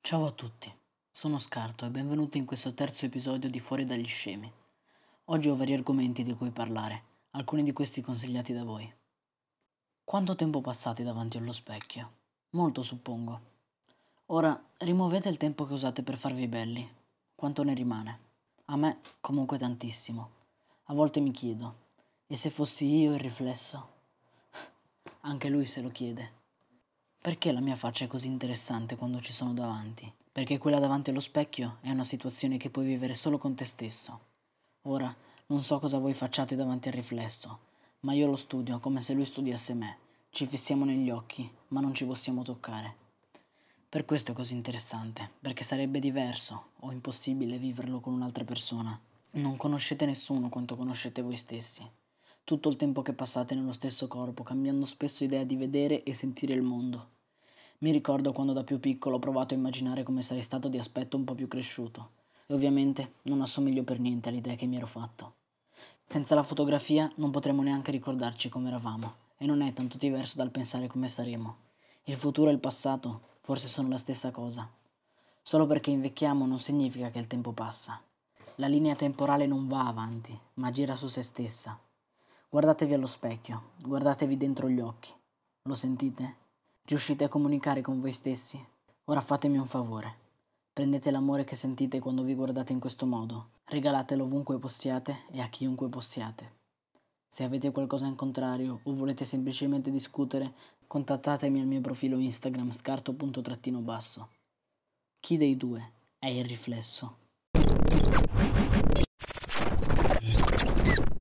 Ciao a tutti, sono Scarto e benvenuti in questo terzo episodio di Fuori dagli scemi. Oggi ho vari argomenti di cui parlare, alcuni di questi consigliati da voi. Quanto tempo passate davanti allo specchio? Molto suppongo. Ora rimuovete il tempo che usate per farvi belli. Quanto ne rimane? A me comunque tantissimo. A volte mi chiedo, e se fossi io il riflesso? Anche lui se lo chiede. Perché la mia faccia è così interessante quando ci sono davanti? Perché quella davanti allo specchio è una situazione che puoi vivere solo con te stesso. Ora, non so cosa voi facciate davanti al riflesso, ma io lo studio come se lui studiasse me. Ci fissiamo negli occhi, ma non ci possiamo toccare. Per questo è così interessante, perché sarebbe diverso o impossibile viverlo con un'altra persona. Non conoscete nessuno quanto conoscete voi stessi. Tutto il tempo che passate nello stesso corpo, cambiando spesso idea di vedere e sentire il mondo. Mi ricordo quando da più piccolo ho provato a immaginare come sarei stato di aspetto un po' più cresciuto e ovviamente non assomiglio per niente all'idea che mi ero fatto. Senza la fotografia non potremo neanche ricordarci come eravamo e non è tanto diverso dal pensare come saremo. Il futuro e il passato forse sono la stessa cosa. Solo perché invecchiamo non significa che il tempo passa. La linea temporale non va avanti, ma gira su se stessa. Guardatevi allo specchio, guardatevi dentro gli occhi. Lo sentite? Riuscite a comunicare con voi stessi? Ora fatemi un favore. Prendete l'amore che sentite quando vi guardate in questo modo, regalatelo ovunque possiate e a chiunque possiate. Se avete qualcosa in contrario o volete semplicemente discutere, contattatemi al mio profilo Instagram scarto.trattino basso. Chi dei due è il riflesso?